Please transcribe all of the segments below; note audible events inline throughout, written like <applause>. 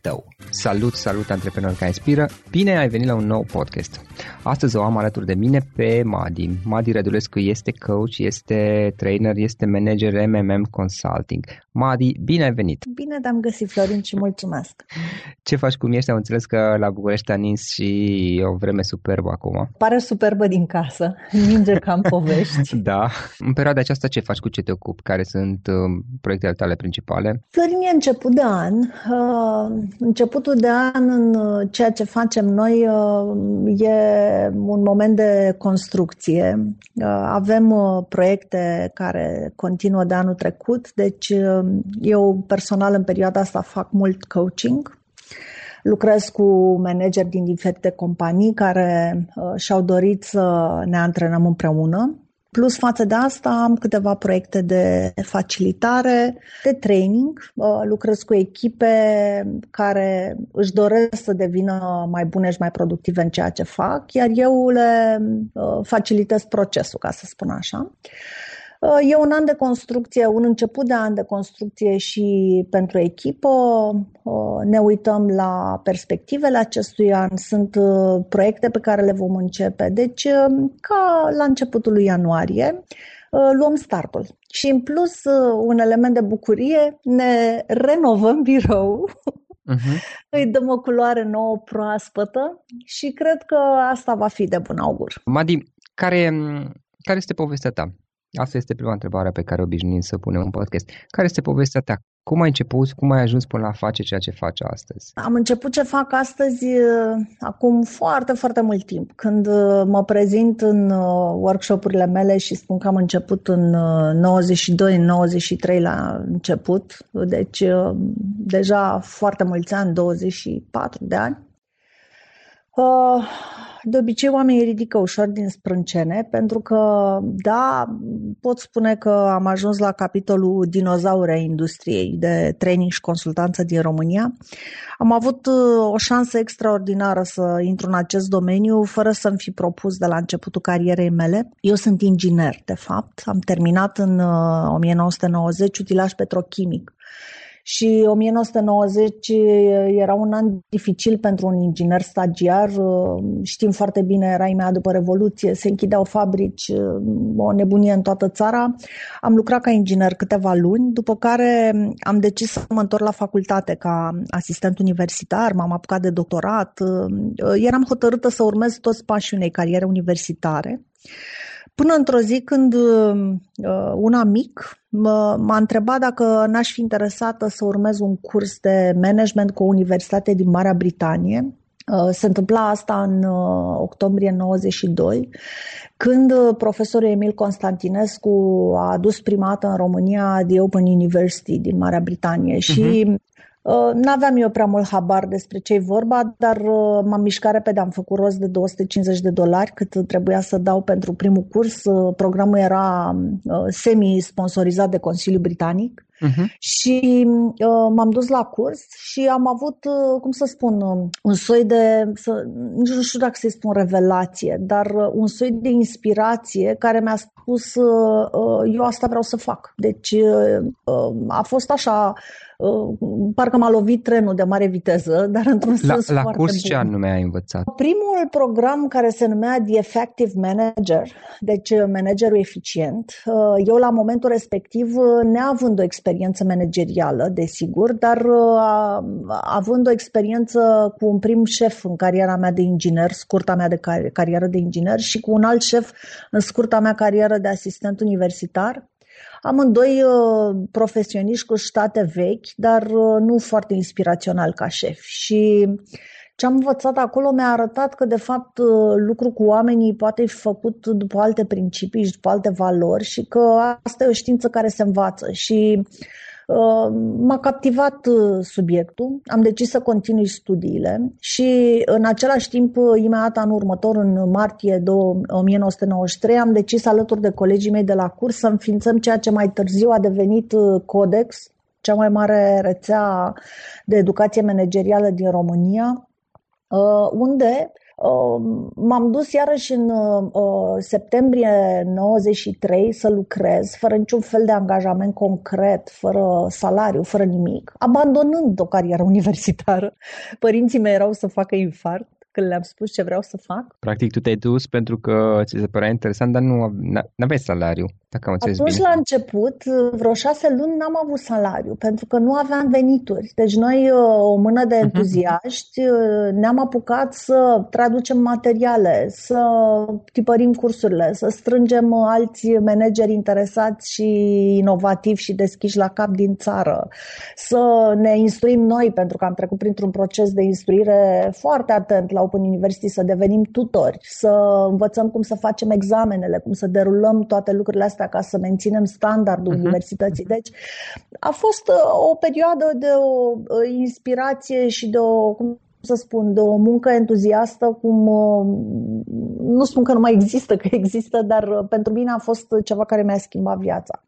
tău. Salut, salut antreprenori care inspiră! Bine ai venit la un nou podcast! Astăzi o am alături de mine pe Madi. Madi Rădulescu este coach, este trainer, este manager MMM Consulting. Madi, bine ai venit! Bine te-am găsit, Florin, și mulțumesc! Ce faci, cum ești? Am înțeles că la București a nins și o vreme superbă acum. Pare superbă din casă, <laughs> ninge cam povești. <laughs> da. În perioada aceasta ce faci, cu ce te ocupi? Care sunt uh, proiectele tale principale? Florin, e început de an. Uh, începutul de an în uh, ceea ce facem noi uh, e un moment de construcție. Uh, avem proiecte care continuă de anul trecut, deci eu personal în perioada asta fac mult coaching. Lucrez cu manageri din diferite companii care și-au dorit să ne antrenăm împreună Plus față de asta am câteva proiecte de facilitare, de training. Uh, lucrez cu echipe care își doresc să devină mai bune și mai productive în ceea ce fac, iar eu le uh, facilitez procesul, ca să spun așa. E un an de construcție, un început de an de construcție și pentru echipă. Ne uităm la perspectivele acestui an, sunt proiecte pe care le vom începe. Deci, ca la începutul lui ianuarie, luăm startul. Și în plus, un element de bucurie, ne renovăm birou uh-huh. <laughs> îi dăm o culoare nouă proaspătă și cred că asta va fi de bun augur. Madi, care, care este povestea ta? Asta este prima întrebare pe care obișnuim să punem în podcast. Care este povestea ta? Cum ai început? Cum ai ajuns până la face ceea ce faci astăzi? Am început ce fac astăzi acum foarte, foarte mult timp. Când mă prezint în workshopurile mele și spun că am început în 92, în 93 la început, deci deja foarte mulți ani, 24 de ani, de obicei oamenii ridică ușor din sprâncene pentru că, da, pot spune că am ajuns la capitolul dinozaure industriei de training și consultanță din România. Am avut uh, o șansă extraordinară să intru în acest domeniu fără să-mi fi propus de la începutul carierei mele. Eu sunt inginer, de fapt. Am terminat în 1990 uh, utilaj petrochimic și 1990 era un an dificil pentru un inginer stagiar. Știm foarte bine, era imediat după Revoluție, se închideau fabrici, o nebunie în toată țara. Am lucrat ca inginer câteva luni, după care am decis să mă întorc la facultate ca asistent universitar, m-am apucat de doctorat. Eram hotărâtă să urmez toți pașii unei cariere universitare. Până într-o zi când uh, un amic m-a întrebat dacă n-aș fi interesată să urmez un curs de management cu o universitate din Marea Britanie. Uh, se întâmpla asta în uh, octombrie 92, când profesorul Emil Constantinescu a adus prima dată în România The Open University din Marea Britanie și uh-huh. Uh, n-aveam eu prea mult habar despre ce e vorba, dar uh, m-am mișcat repede, am făcut rost de 250 de dolari cât trebuia să dau pentru primul curs. Uh, programul era semi-sponsorizat de Consiliul Britanic uh-huh. și m-am dus la curs și am avut, cum să spun, un soi de, să, nici nu știu dacă să-i spun revelație, dar un soi de inspirație care mi-a spus eu asta vreau să fac. Deci a fost așa Uh, parcă m-a lovit trenul de mare viteză, <laughs> dar într-un la, sens la foarte curs bun. ce anume ai învățat? Primul program care se numea The Effective Manager, deci uh, managerul eficient, uh, eu la momentul respectiv, neavând o experiență managerială, desigur, dar având o experiență cu un prim șef în cariera mea de inginer, scurta mea de car- carieră de inginer și cu un alt șef în scurta mea carieră de asistent universitar, Amândoi uh, profesioniști cu state vechi, dar uh, nu foarte inspirațional ca șef. Și ce am învățat acolo mi-a arătat că, de fapt, uh, lucru cu oamenii poate fi făcut după alte principii și după alte valori și că asta e o știință care se învață. Și Uh, m-a captivat uh, subiectul, am decis să continui studiile și în același timp, uh, imediat anul următor, în martie 1993, am decis alături de colegii mei de la curs să înființăm ceea ce mai târziu a devenit Codex, cea mai mare rețea de educație managerială din România, unde M-am dus iarăși în uh, septembrie 93 să lucrez, fără niciun fel de angajament concret, fără salariu, fără nimic, abandonând o carieră <laughs> universitară. Părinții mei erau să facă infarct când le-am spus ce vreau să fac. Practic tu te-ai dus pentru că ți se părea interesant, dar nu aveai salariu. Dacă am înțeles Atunci, bine. la început, vreo șase luni n-am avut salariu, pentru că nu aveam venituri. Deci noi, o mână de mhm. entuziaști, ne-am apucat să traducem materiale, să tipărim cursurile, să strângem alți manageri interesați și inovativi și deschiși la cap din țară, să ne instruim noi, pentru că am trecut printr-un proces de instruire foarte atent la Open University, să devenim tutori, să învățăm cum să facem examenele, cum să derulăm toate lucrurile astea asta ca să menținem standardul uh-huh. universității. Deci a fost uh, o perioadă de o inspirație și de o, cum să spun, de o muncă entuziastă, cum uh, nu spun că nu mai există, că există, dar uh, pentru mine a fost ceva care mi-a schimbat viața.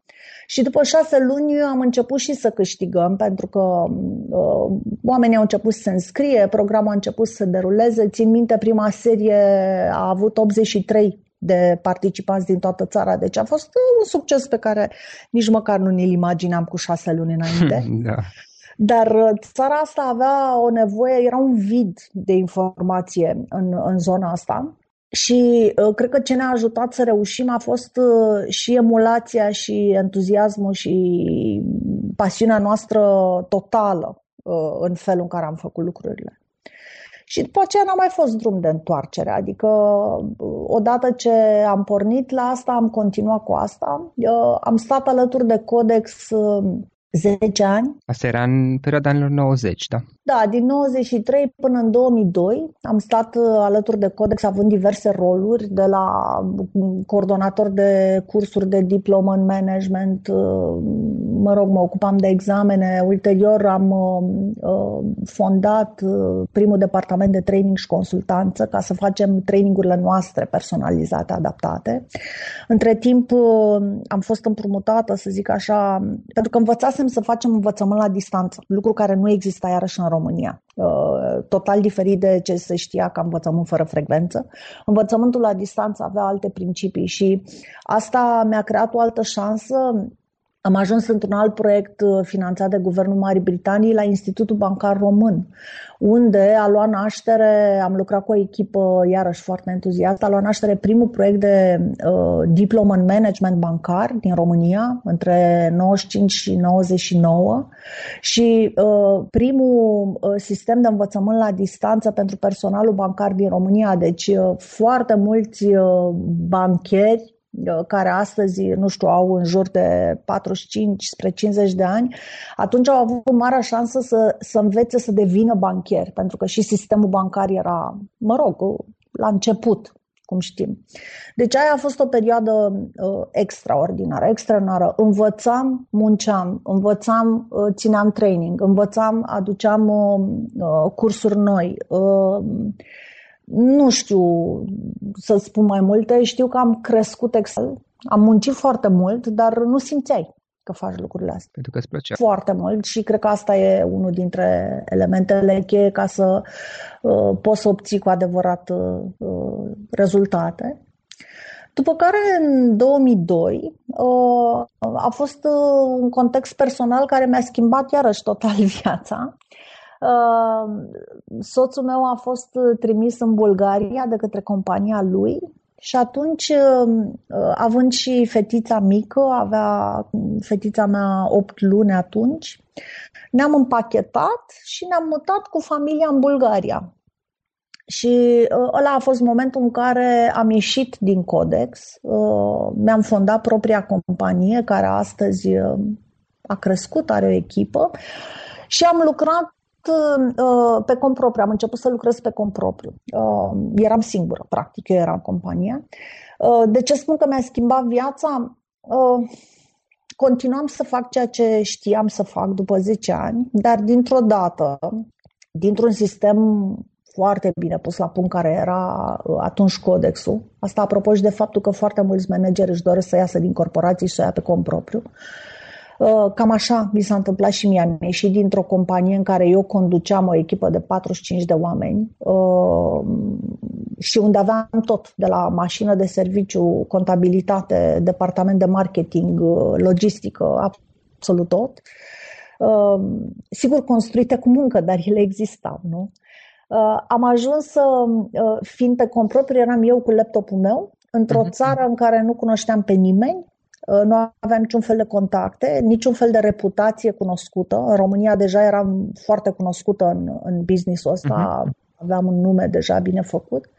Și după șase luni am început și să câștigăm, pentru că uh, oamenii au început să se înscrie, programul a început să se deruleze. Țin minte, prima serie a avut 83 de participanți din toată țara. Deci a fost un succes pe care nici măcar nu ne-l imaginam cu șase luni înainte. <laughs> da. Dar uh, țara asta avea o nevoie, era un vid de informație în, în zona asta. Și uh, cred că ce ne-a ajutat să reușim a fost uh, și emulația și entuziasmul și pasiunea noastră totală uh, în felul în care am făcut lucrurile. Și după aceea n-a mai fost drum de întoarcere, adică odată ce am pornit la asta, am continuat cu asta. Am stat alături de Codex 10 ani. Asta era în perioada anilor 90, da? Da, din 93 până în 2002 am stat uh, alături de Codex având diverse roluri, de la mm, coordonator de cursuri de diplomă în management, uh, mă rog, mă ocupam de examene, ulterior am uh, fondat primul departament de training și consultanță ca să facem trainingurile noastre personalizate, adaptate. Între timp am fost împrumutată, să zic așa, pentru că învățasem să facem învățământ la distanță, lucru care nu exista iarăși în România. Uh, total diferit de ce se știa ca învățământ fără frecvență. Învățământul la distanță avea alte principii și asta mi-a creat o altă șansă am ajuns într-un alt proiect uh, finanțat de Guvernul Marii Britanii la Institutul Bancar Român, unde a luat naștere, am lucrat cu o echipă iarăși foarte entuziastă, a luat naștere primul proiect de uh, diplomă în management bancar din România între 95 și 99 și uh, primul uh, sistem de învățământ la distanță pentru personalul bancar din România. Deci uh, foarte mulți uh, bancheri Uh, care astăzi, nu știu, au în jur de 45 spre 50 de ani, atunci au avut marea șansă să, să învețe să devină bancher, pentru că și sistemul bancar era, mă rog, la început, cum știm. Deci aia a fost o perioadă uh, extraordinară, extraordinară. Învățam, munceam, învățam, uh, țineam training, învățam, aduceam uh, uh cursuri noi. Uh, nu știu să spun mai multe, știu că am crescut excel, am muncit foarte mult, dar nu simțeai că faci lucrurile astea. Pentru că îți plăcea. Foarte mult și cred că asta e unul dintre elementele cheie ca să uh, poți să obții cu adevărat uh, rezultate. După care, în 2002, uh, a fost uh, un context personal care mi-a schimbat iarăși total <laughs> viața. Ehm, soțul meu a fost trimis în Bulgaria de către compania lui și atunci, ehm, având și fetița mică, avea fetița mea 8 luni atunci, ne-am împachetat și ne-am mutat cu familia în Bulgaria. Și ăla a fost momentul în care am ieșit din Codex, mi-am fondat propria companie, care astăzi a crescut, are o echipă, și am lucrat uh, pe cont propriu, am început să lucrez pe cont propriu. Uh, eram singură, practic, eu eram în companie. Uh, de ce spun că mi-a schimbat viața? Uh, continuam să fac ceea ce știam să fac după 10 ani, dar dintr-o dată, dintr-un sistem foarte bine pus la punct care era uh, atunci codexul. Asta apropo și de faptul că foarte mulți manageri își doresc să iasă din corporații și să o ia pe cont propriu. Uh, Uh, cam așa mi s-a întâmplat și mie. Am ieșit dintr-o companie în care eu conduceam o echipă de 45 de oameni uh, și unde aveam tot, de la mașină de serviciu, contabilitate, departament de marketing, uh, logistică, absolut tot. Sigur, construite cu muncă, dar ele existau, nu? Am ajuns să, fiind pe compropriu, eram eu cu laptopul meu, într-o mhm. țară în care nu cunoșteam pe nimeni, Uh, nu aveam niciun fel de contacte, niciun fel de reputație cunoscută. În România deja eram foarte cunoscută în, în business-ul ăsta, uh-huh. aveam un nume deja bine făcut.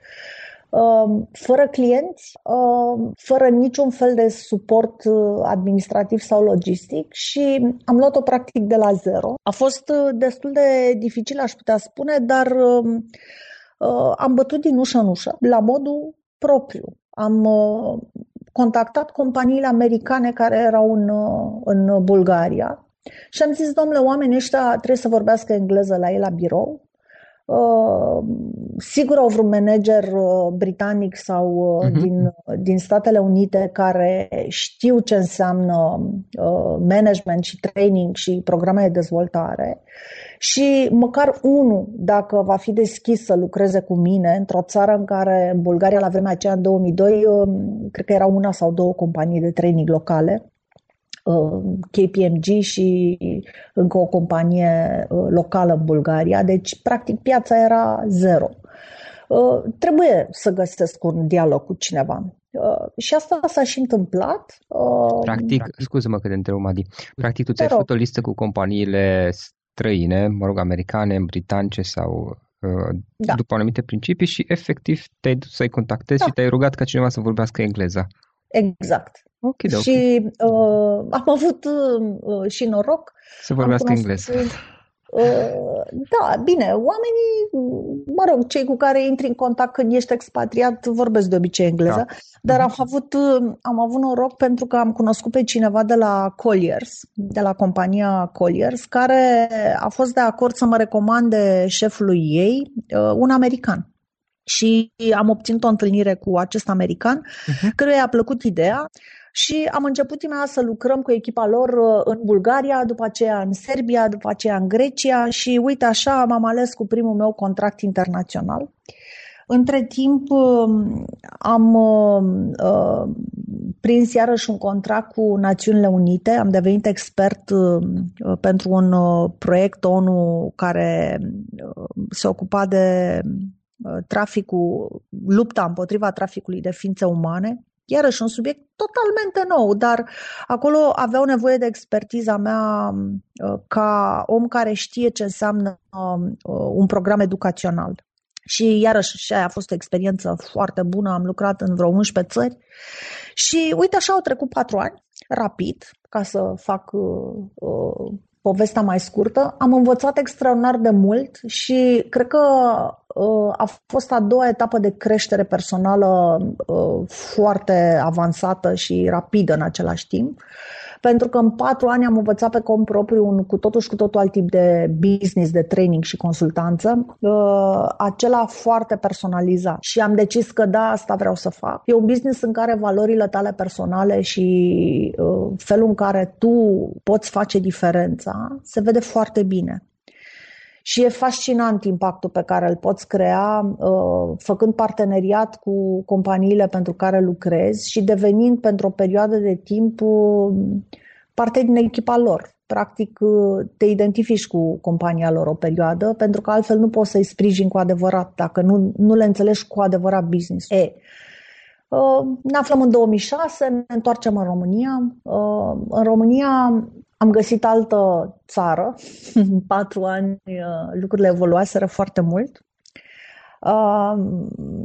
Um, fără clienți, um, fără niciun fel de suport uh, administrativ sau logistic și am luat-o practic de la zero. A fost uh, destul de dificil, aș putea spune, dar um, am bătut din ușă în ușă, la modul propriu. Am contactat companiile americane care erau în, în Bulgaria și am zis, domnule, oamenii ăștia trebuie să vorbească engleză la ei la birou. Uh, sigur au vreun manager uh, britanic sau uh-huh. din, din Statele Unite care știu ce înseamnă uh, management și training și programe de dezvoltare și măcar unul, dacă va fi deschis să lucreze cu mine într-o țară în care, în Bulgaria, la vremea aceea, în 2002, uh, cred că erau una sau două companii de training locale, uh, KPMG și încă o companie uh, locală în Bulgaria, deci practic piața era zero. Trebuie să găsesc un dialog cu cineva. Și asta s-a și întâmplat. Practic, scuză-mă că te întreb, Madi, practic tu ți-ai făcut o listă cu companiile străine, mă rog, americane, britanice sau uh, da. după anumite principii și efectiv te-ai dus să-i contactezi da. și te-ai rugat ca cineva să vorbească engleză. Exact. Okay, și uh, am avut uh, și noroc. Să vorbească engleză. <laughs> Uh, da, bine, oamenii, mă rog, cei cu care intri în contact când ești expatriat vorbesc de obicei engleză, da. dar am avut, am avut noroc pentru că am cunoscut pe cineva de la Colliers, de la compania Colliers, care a fost de acord să mă recomande șefului ei, uh, un american și am obținut o întâlnire cu acest american, uh-huh. căruia i-a plăcut ideea și am început imediat să lucrăm cu echipa lor uh, în Bulgaria, după aceea în Serbia, după aceea în Grecia și uite așa m-am ales cu primul meu contract internațional. Între timp um, am uh, prins iarăși un contract cu Națiunile Unite, am devenit expert uh, pentru un uh, proiect ONU care uh, se ocupa de uh, traficul, lupta împotriva traficului de ființe umane iarăși un subiect totalmente nou, dar acolo aveau nevoie de expertiza mea uh, ca om care știe ce înseamnă uh, un program educațional. Și iarăși și aia a fost o experiență foarte bună, am lucrat în vreo 11 țări și uite așa au trecut patru ani, rapid, ca să fac uh, uh, povestea mai scurtă. Am învățat extraordinar de mult și cred că Uh, a fost a doua etapă de creștere personală uh, foarte avansată și rapidă în același timp pentru că în patru ani am învățat pe cont propriu un cu totul și cu totul alt tip de business, de training și consultanță, uh, acela foarte personalizat. Și am decis că da, asta vreau să fac. E un business în care valorile tale personale și felul în care tu poți face diferența se vede foarte bine. Și e fascinant impactul pe care îl poți crea uh, făcând parteneriat cu companiile pentru care lucrezi și devenind pentru o perioadă de timp uh, parte din echipa lor. Practic uh, te identifici cu compania lor o perioadă pentru că altfel nu poți să-i sprijini cu adevărat dacă nu, nu le înțelegi cu adevărat business. E, ne aflăm în 2006, ne întoarcem în România. În România am găsit altă țară. În patru ani uh, lucrurile evoluaseră foarte mult. Uh,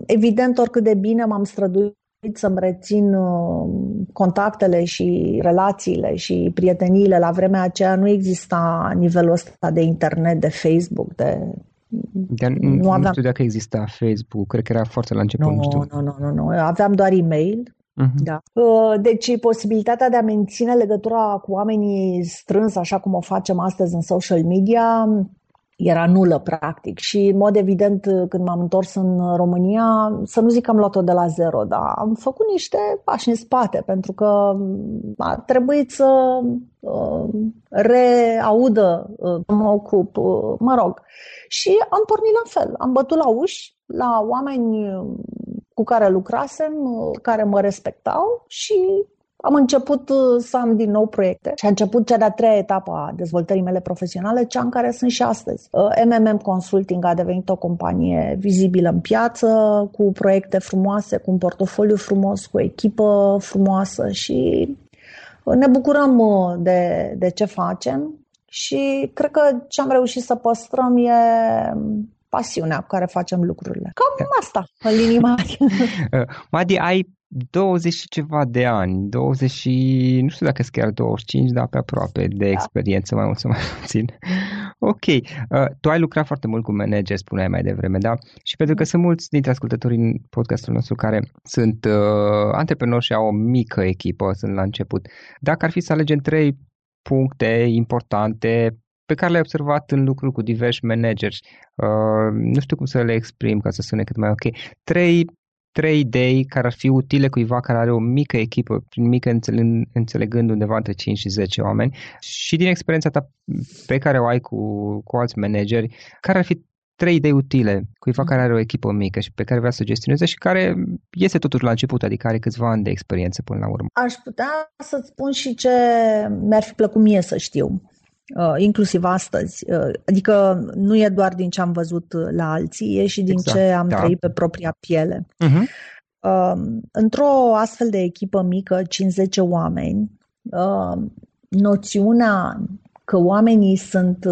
evident, oricât de bine m-am străduit să-mi rețin uh, contactele și relațiile și prieteniile. La vremea aceea nu exista nivelul ăsta de internet, de Facebook, de dar nu, nu, aveam... nu știu dacă exista Facebook, cred că era foarte la început, nu, nu știu. Nu, nu, nu, nu, aveam doar e-mail Uh-huh. Da. Uh, deci posibilitatea de a menține legătura cu oamenii strâns, așa cum o facem astăzi în social media, era nulă, practic. Și, în mod evident, când m-am întors în România, să nu zic că am luat-o de la zero, dar am făcut niște pași în spate, pentru că a trebuit să uh, reaudă uh, mă ocup, uh, mă rog. Și am pornit la fel. Am bătut la uși, la oameni cu care lucrasem, care mă respectau și am început uh, să am din nou proiecte și a început cea de-a treia etapă a dezvoltării mele profesionale, cea în care sunt și astăzi. MMM uh, Consulting a devenit o companie vizibilă în piață, cu proiecte frumoase, cu un portofoliu frumos, cu o echipă frumoasă și uh, ne bucurăm de, de ce facem și cred că ce am reușit să păstrăm e pasiunea cu care facem lucrurile. Cam asta, în linii mari. <laughs> Madi, ai 20 și ceva de ani, 20 și, nu știu dacă sunt chiar 25, dar pe aproape de da. experiență, mai mult sau mai puțin. ok, uh, tu ai lucrat foarte mult cu manager, spuneai mai devreme, da? Și pentru că sunt mulți dintre ascultătorii în podcastul nostru care sunt uh, antreprenori și au o mică echipă, sunt la început. Dacă ar fi să alegem trei puncte importante pe care le-ai observat în lucru cu diversi manageri. Uh, nu știu cum să le exprim ca să sune cât mai ok. Trei, trei idei care ar fi utile cuiva care are o mică echipă, prin mică înțelegând undeva între 5 și 10 oameni și din experiența ta pe care o ai cu, cu alți manageri, care ar fi trei idei utile cuiva care are o echipă mică și pe care vrea să gestioneze și care este totuși la început, adică are câțiva ani de experiență până la urmă. Aș putea să-ți spun și ce mi-ar fi plăcut mie să știu. Uh, inclusiv astăzi. Uh, adică nu e doar din ce am văzut la alții, e și din exact, ce am da. trăit pe propria piele. Uh-huh. Într-o astfel de echipă mică, 50 oameni, uh, noțiunea că oamenii sunt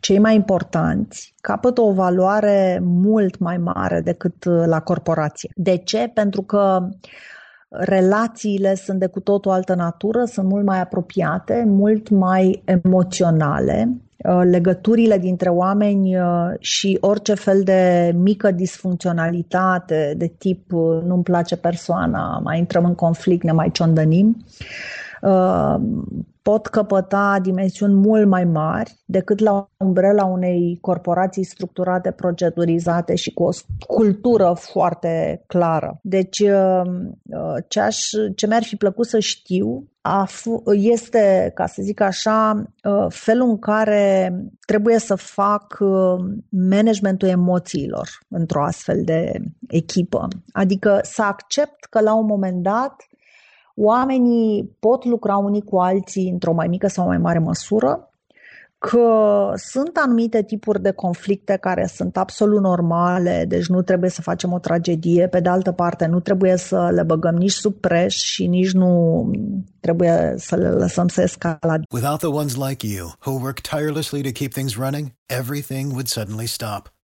cei mai importanți capătă o valoare mult mai mare decât la corporație. De ce? Pentru că uh, relațiile sunt de cu tot o altă natură, sunt mult mai apropiate, mult mai emoționale. Uh, legăturile dintre oameni uh, și orice fel de mică disfuncționalitate de tip uh, nu-mi place persoana, mai intrăm în conflict, ne mai ciondănim, pot căpăta dimensiuni mult mai mari decât la umbrela unei corporații structurate, procedurizate și cu o cultură foarte clară. Deci, uh, uh, ce, aș, ce mi-ar fi plăcut să știu este, ca să zic așa, uh, felul în care trebuie să fac managementul emoțiilor într-o astfel de echipă. Adică să accept că la un moment dat Oamenii pot lucra unii cu alții într-o mai mică sau mai mare măsură, că sunt anumite tipuri de conflicte care sunt absolut normale, deci nu trebuie să facem o tragedie, pe de altă parte nu trebuie să le băgăm nici sub preș și nici nu trebuie să le lăsăm să escaladeze. Without the ones like you, who work tirelessly to keep things running, everything would suddenly stop.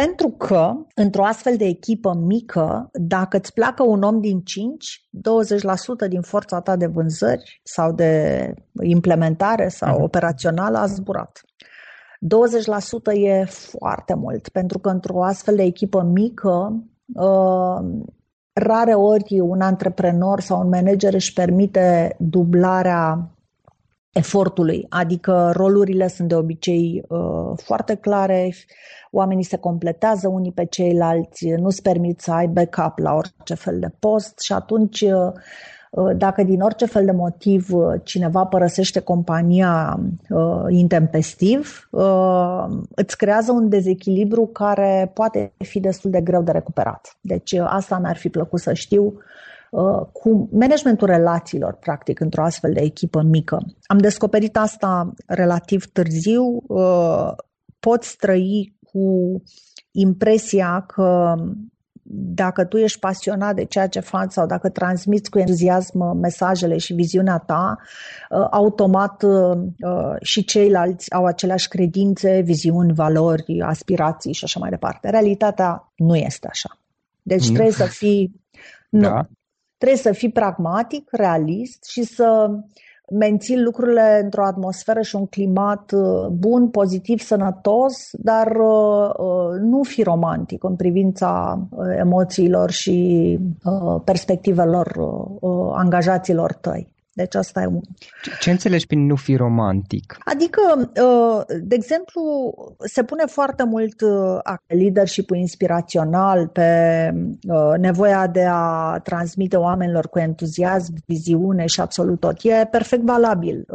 Pentru că, într-o astfel de echipă mică, dacă îți pleacă un om din 5, 20% din forța ta de vânzări sau de implementare sau uh-huh. operațională a zburat. 20% e foarte mult, pentru că într-o astfel de echipă mică, uh, rare ori un antreprenor sau un manager își permite dublarea efortului, adică rolurile sunt de obicei uh, foarte clare, oamenii se completează unii pe ceilalți, nu-ți permit să ai backup la orice fel de post și atunci uh, uh, dacă din orice fel de motiv uh, cineva părăsește compania uh, intempestiv, uh, îți creează un dezechilibru care poate fi destul de greu de recuperat. Deci asta mi-ar fi plăcut să știu cu managementul relațiilor, practic, într-o astfel de echipă mică. Am descoperit asta relativ târziu. Poți trăi cu impresia că dacă tu ești pasionat de ceea ce faci sau dacă transmiți cu entuziasm mesajele și viziunea ta, uh, automat uh, și ceilalți au aceleași credințe, viziuni, valori, aspirații și așa mai departe. Realitatea nu este așa. Deci trebuie să fii <laughs> nu, da. Trebuie să fii pragmatic, realist și să menții lucrurile într-o atmosferă și un climat uh, bun, pozitiv, sănătos, dar uh, uh, nu fi romantic în privința emoțiilor și perspectivelor angajaților tăi. Deci asta e un... Ce înțelegi prin nu fi romantic? Adică, uh, de exemplu, se pune foarte mult uh, leadership inspirațional pe uh, nevoia de a transmite oamenilor cu entuziasm, viziune și absolut tot. E perfect valabil.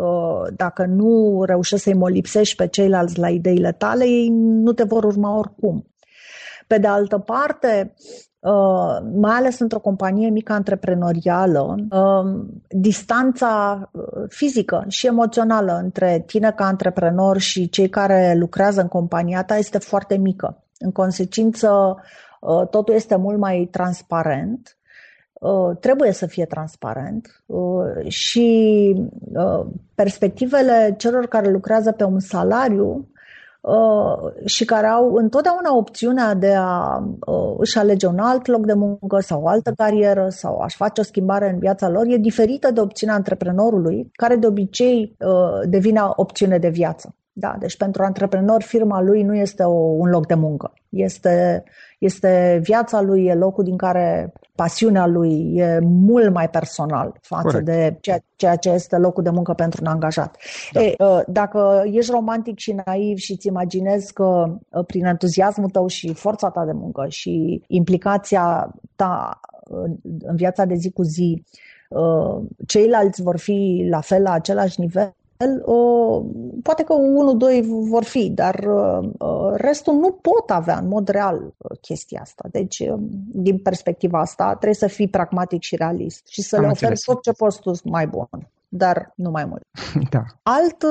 Dacă nu reușești să-i molipsești pe ceilalți la ideile tale, ei nu te vor urma oricum. Pe de altă parte, Uh, mai ales într-o companie mică antreprenorială, uh, distanța uh, fizică și emoțională între tine ca antreprenor și cei care lucrează în compania ta este foarte mică. În consecință, totul este mult mai transparent trebuie să fie transparent și perspectivele celor care lucrează pe un salariu Uh, și care au întotdeauna opțiunea de a uh, își alege un alt loc de muncă sau o altă carieră sau a-și face o schimbare în viața lor, e diferită de opțiunea antreprenorului, care de obicei uh, devine opțiune de viață. Da, deci pentru antreprenor firma lui nu este o, un loc de muncă. Este, este viața lui, e locul din care pasiunea lui e mult mai personal față Corect. de ceea, ceea ce este locul de muncă pentru un angajat. Da. E, ă, dacă ești romantic și naiv și îți imaginezi că ă, prin entuziasmul tău și forța ta de muncă și implicația ta în viața de zi cu zi, ă, ceilalți vor fi la fel la același nivel, uh, poate că unul, doi vor fi, dar uh, restul nu pot avea în mod real uh, chestia asta. Deci, uh, din perspectiva asta, trebuie să fii pragmatic și realist și să Am le oferi tot ce poți tu mai bun dar nu mai mult. <laughs> Da. Alt,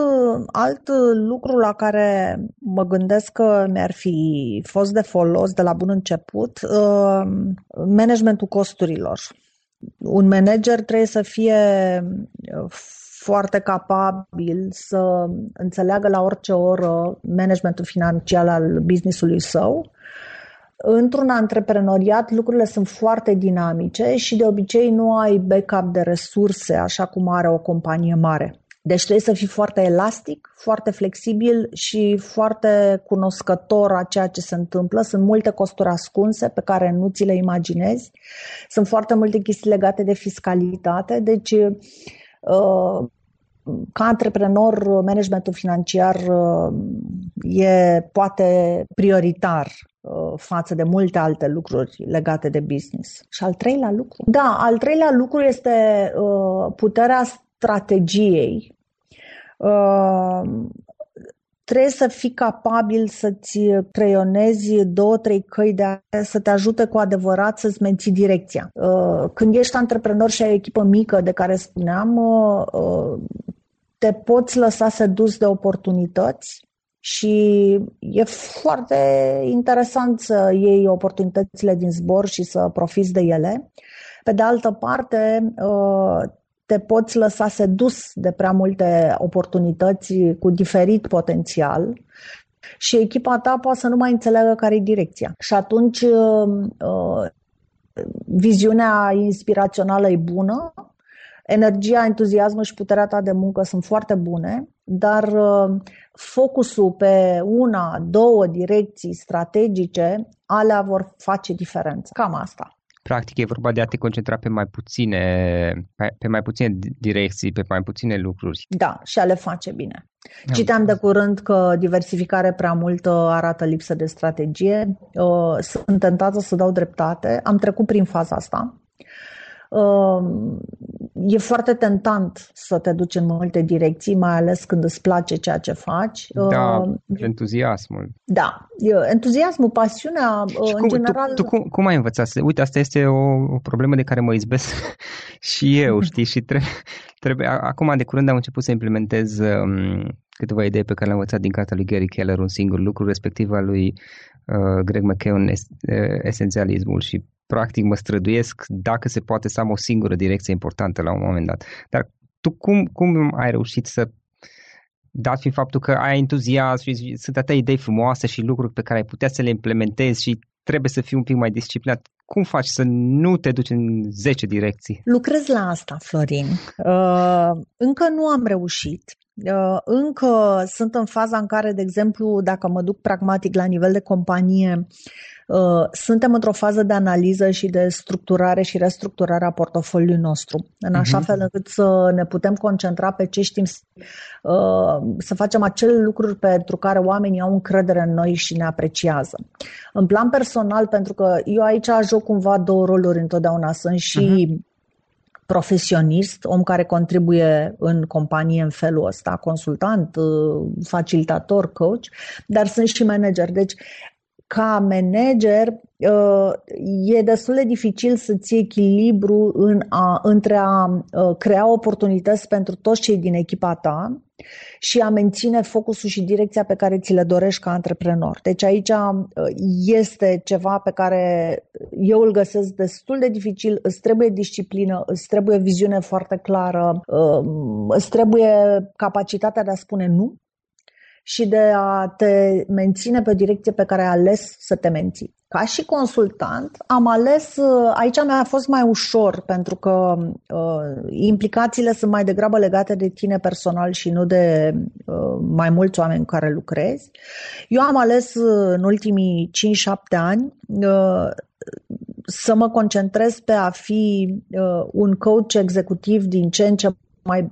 alt lucru la care mă gândesc că mi-ar fi fost de folos de la bun început, uh, managementul costurilor. Un manager trebuie să fie uh, foarte capabil să înțeleagă la orice oră managementul financiar al businessului său. Într-un antreprenoriat lucrurile sunt foarte dinamice și de obicei nu ai backup de resurse așa cum are o companie mare. Deci trebuie să fii foarte elastic, foarte flexibil și foarte cunoscător a ceea ce se întâmplă. Sunt multe costuri ascunse pe care nu ți le imaginezi. Sunt foarte multe chestii legate de fiscalitate. Deci uh, ca antreprenor, managementul financiar uh, e poate prioritar uh, față de multe alte lucruri legate de business. Și al treilea lucru? Da, al treilea lucru este uh, puterea strategiei. Trebuie să fii capabil să-ți creionezi două, trei căi de a, să te ajute cu adevărat să-ți menții direcția. Când ești antreprenor și ai o echipă mică de care spuneam, te poți lăsa sedus de oportunități și e foarte interesant să iei oportunitățile din zbor și să profiți de ele. Pe de altă parte, uh, te poți lăsa sedus de prea multe oportunități cu diferit potențial și echipa ta poate să nu mai înțeleagă care e direcția. Și atunci uh, uh, viziunea inspirațională e bună, energia, entuziasmul și puterea ta de muncă sunt foarte bune, dar uh, focusul pe una, două direcții strategice, alea vor face diferență. Cam asta. Practic e vorba de a te concentra pe mai puține, pe mai puține direcții, pe mai puține lucruri. Da, și a le face bine. Am Citeam de curând că diversificare prea multă arată lipsă de strategie. Uh, sunt tentată să dau dreptate. Am trecut prin faza asta e foarte tentant să te duci în multe direcții, mai ales când îți place ceea ce faci. Da, uh, entuziasmul. Da, entuziasmul, pasiunea, și în cum, general... Tu, tu cum, cum ai învățat? Uite, asta este o, o problemă de care mă izbesc <laughs> și eu, <laughs> știi, și trebuie, trebuie... Acum, de curând, am început să implementez um, câteva idei pe care le-am învățat din cartea lui Gary Keller, un singur lucru, respectiv al lui uh, Greg McKeown, es, uh, esențialismul și practic mă străduiesc dacă se poate să am o singură direcție importantă la un moment dat. Dar tu cum, cum ai reușit să dat fiind faptul că ai entuziasm și sunt atâtea idei frumoase și lucruri pe care ai putea să le implementezi și trebuie să fii un pic mai disciplinat. Cum faci să nu te duci în 10 direcții? Lucrez la asta, Florin. Uh, încă nu am reușit. Uh, încă sunt în faza în care, de exemplu, dacă mă duc pragmatic la nivel de companie, Uh, suntem într-o fază de analiză și de structurare și restructurare a portofoliului nostru, în așa uh-huh. fel încât să ne putem concentra pe ce știm, uh, să facem acele lucruri pentru care oamenii au încredere în noi și ne apreciază. În plan personal, pentru că eu aici joc cumva două roluri întotdeauna, sunt și uh-huh profesionist, om care contribuie în companie în felul ăsta, consultant, uh, facilitator, coach, dar sunt și manager. Deci ca manager uh, e destul de dificil să ții echilibru în a, între a uh, crea oportunități pentru toți cei din echipa ta și a menține focusul și direcția pe care ți le dorești ca antreprenor. Deci aici este ceva pe care eu îl găsesc destul de dificil, îți trebuie disciplină, îți trebuie viziune foarte clară, îți trebuie capacitatea de a spune nu și de a te menține pe o direcție pe care ai ales să te menții. Ca și consultant, am ales, aici mi-a fost mai ușor, pentru că uh, implicațiile sunt mai degrabă legate de tine personal și nu de uh, mai mulți oameni cu care lucrezi. Eu am ales uh, în ultimii 5-7 ani uh, să mă concentrez pe a fi uh, un coach executiv din ce în ce mai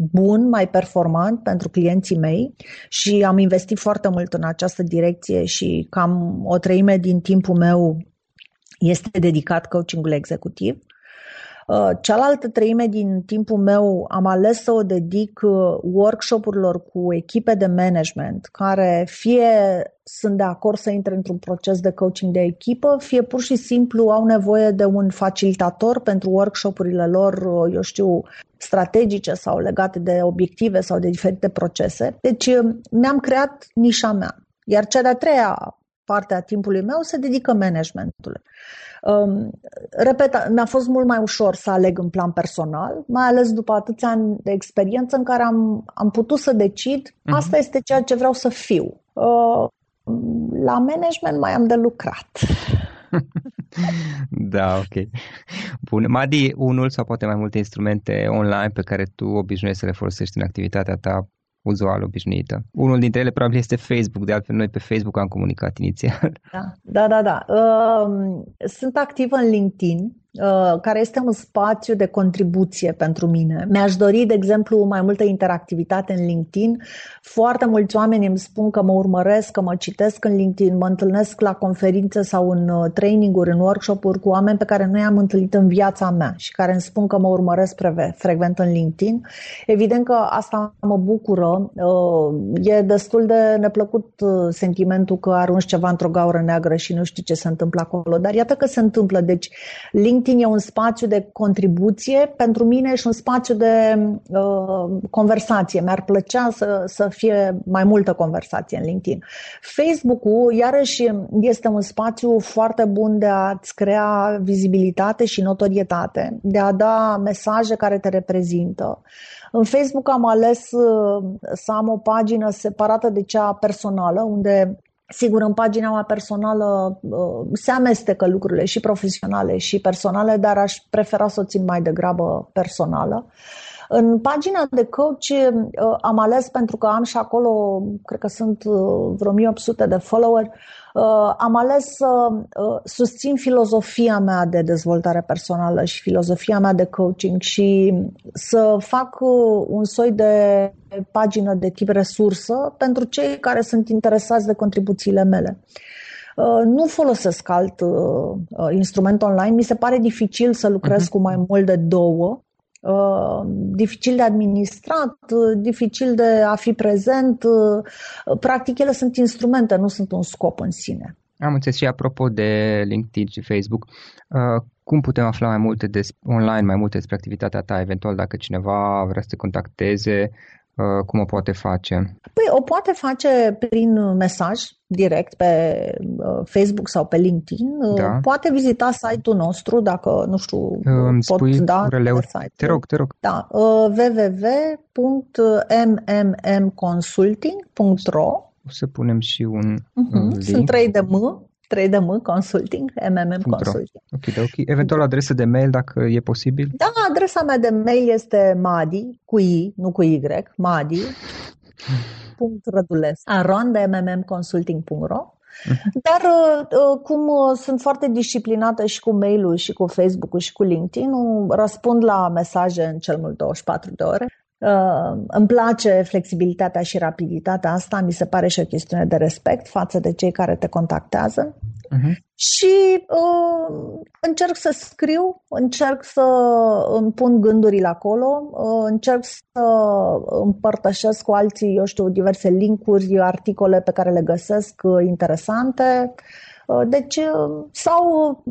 bun, mai performant pentru clienții mei și am investit foarte mult în această direcție și cam o treime din timpul meu este dedicat coachingului executiv. Uh, cealaltă treime din timpul meu am ales să o dedic uh, workshopurilor cu echipe de management care fie sunt de acord să intre într-un proces de coaching de echipă, fie pur și simplu au nevoie de un facilitator pentru workshopurile lor, uh, eu știu, strategice sau legate de obiective sau de diferite procese. Deci mi-am creat nișa mea. Iar cea de-a treia parte a timpului meu se dedică managementului. Um, repet, mi-a fost mult mai ușor să aleg în plan personal, mai ales după atâția ani de experiență în care am, am putut să decid uh-huh. asta este ceea ce vreau să fiu. Uh, la management mai am de lucrat. <laughs> da, ok. Bun. Madi, unul sau poate mai multe instrumente online pe care tu obișnuiești să le folosești în activitatea ta uzual obișnuită. Unul dintre ele probabil este Facebook, de altfel noi pe Facebook am comunicat inițial. Da, da, da. da. Uh, sunt activă în LinkedIn Uh, care este un spațiu de contribuție pentru mine. Mi-aș dori, de exemplu, mai multă interactivitate în LinkedIn. Foarte mulți oameni îmi spun că mă urmăresc, că mă citesc în LinkedIn, mă întâlnesc la conferințe sau în uh, traininguri, în workshop-uri cu oameni pe care nu i-am întâlnit în viața mea și care îmi spun că mă urmăresc frecvent în LinkedIn. Evident că asta mă bucură. Uh, e destul de neplăcut sentimentul că arunci ceva într-o gaură neagră și nu știi ce se întâmplă acolo, dar iată că se întâmplă. Deci LinkedIn LinkedIn e un spațiu de contribuție pentru mine și un spațiu de uh, conversație. Mi-ar plăcea să, să fie mai multă conversație în LinkedIn. Facebook-ul, iarăși, este un spațiu foarte bun de a-ți crea vizibilitate și notorietate, de a da mesaje care te reprezintă. În Facebook am ales uh, să am o pagină separată de cea personală, unde Sigur, în pagina mea personală uh, se amestecă lucrurile și profesionale și personale, dar aș prefera să o țin mai degrabă personală. În pagina de coach uh, am ales pentru că am și acolo, cred că sunt uh, vreo 1800 de follower, Uh, am ales să uh, susțin filozofia mea de dezvoltare personală și filozofia mea de coaching și să fac uh, un soi de pagină de tip resursă pentru cei care sunt interesați de contribuțiile mele. Nu folosesc alt instrument online. Mi se pare dificil să lucrez uh-huh. cu mai mult de două Uh, dificil de administrat, uh, dificil de a fi prezent. Uh, practic, ele sunt instrumente, nu sunt un scop în sine. Am înțeles și apropo de LinkedIn și Facebook, cum putem afla mai multe des, online, mai multe despre activitatea ta, eventual dacă cineva vrea să te contacteze, Uh, cum o poate face? Păi o poate face prin mesaj direct pe uh, Facebook sau pe LinkedIn. Uh, da. Poate vizita site-ul nostru dacă, nu știu, Îmi pot spui da site Te rog, te rog. Da, www.mmmconsulting.ro O să punem și un, uh-huh. un link. Sunt trei de M 3DM Consulting, MMM Consulting. Ok, ok. Eventual adresă de mail dacă e posibil? Da, adresa mea de mail este madi, cu i, nu cu y, madi, .rădulescu, mmmconsulting.ro mhm. dar uh, uh, cum uh, sunt foarte disciplinată și cu mail-ul și cu Facebook-ul și cu LinkedIn, răspund la mesaje în cel mult 24 de ore Uh, îmi place flexibilitatea și rapiditatea asta, mi se pare și o chestiune de respect față de cei care te contactează. Uh-huh. Și uh, încerc să scriu, încerc să îmi pun gândurile acolo, uh, încerc să împărtășesc cu alții, eu știu, diverse linkuri, articole pe care le găsesc uh, interesante. Uh, deci, uh, sau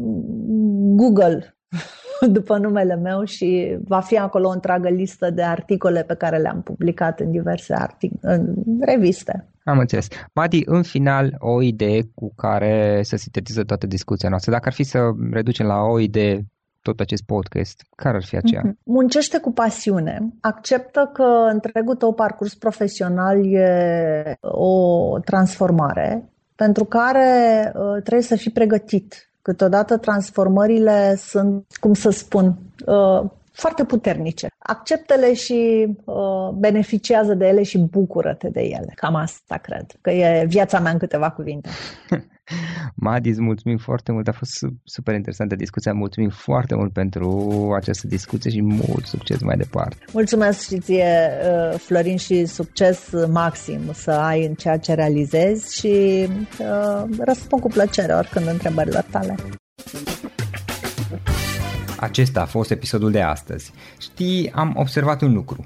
Google <laughs> <laughs> după numele meu și va fi acolo o întreagă listă de articole pe care le-am publicat în diverse artic- în reviste. Am înțeles. Madi, în final, o idee cu care să sintetizeze toată discuția noastră. Dacă ar fi să reducem la o idee tot acest podcast, care ar fi aceea? Mhm. Muncește cu pasiune. Acceptă că întregul tău parcurs profesional e o transformare pentru care uh, trebuie să fii pregătit Câteodată transformările sunt, cum să spun, uh, foarte puternice. Acceptă-le și uh, beneficiază de ele și bucură-te de ele. Cam asta cred, că e viața mea în câteva cuvinte. <laughs> <laughs> Madi, îți mulțumim foarte mult, a fost super interesantă discuția, mulțumim foarte mult pentru această discuție și mult succes mai departe. Mulțumesc și ție, uh, Florin, și succes maxim să ai în ceea ce realizezi și uh, răspund cu plăcere oricând întrebările tale. Acesta a fost episodul de astăzi. Știi, am observat un lucru.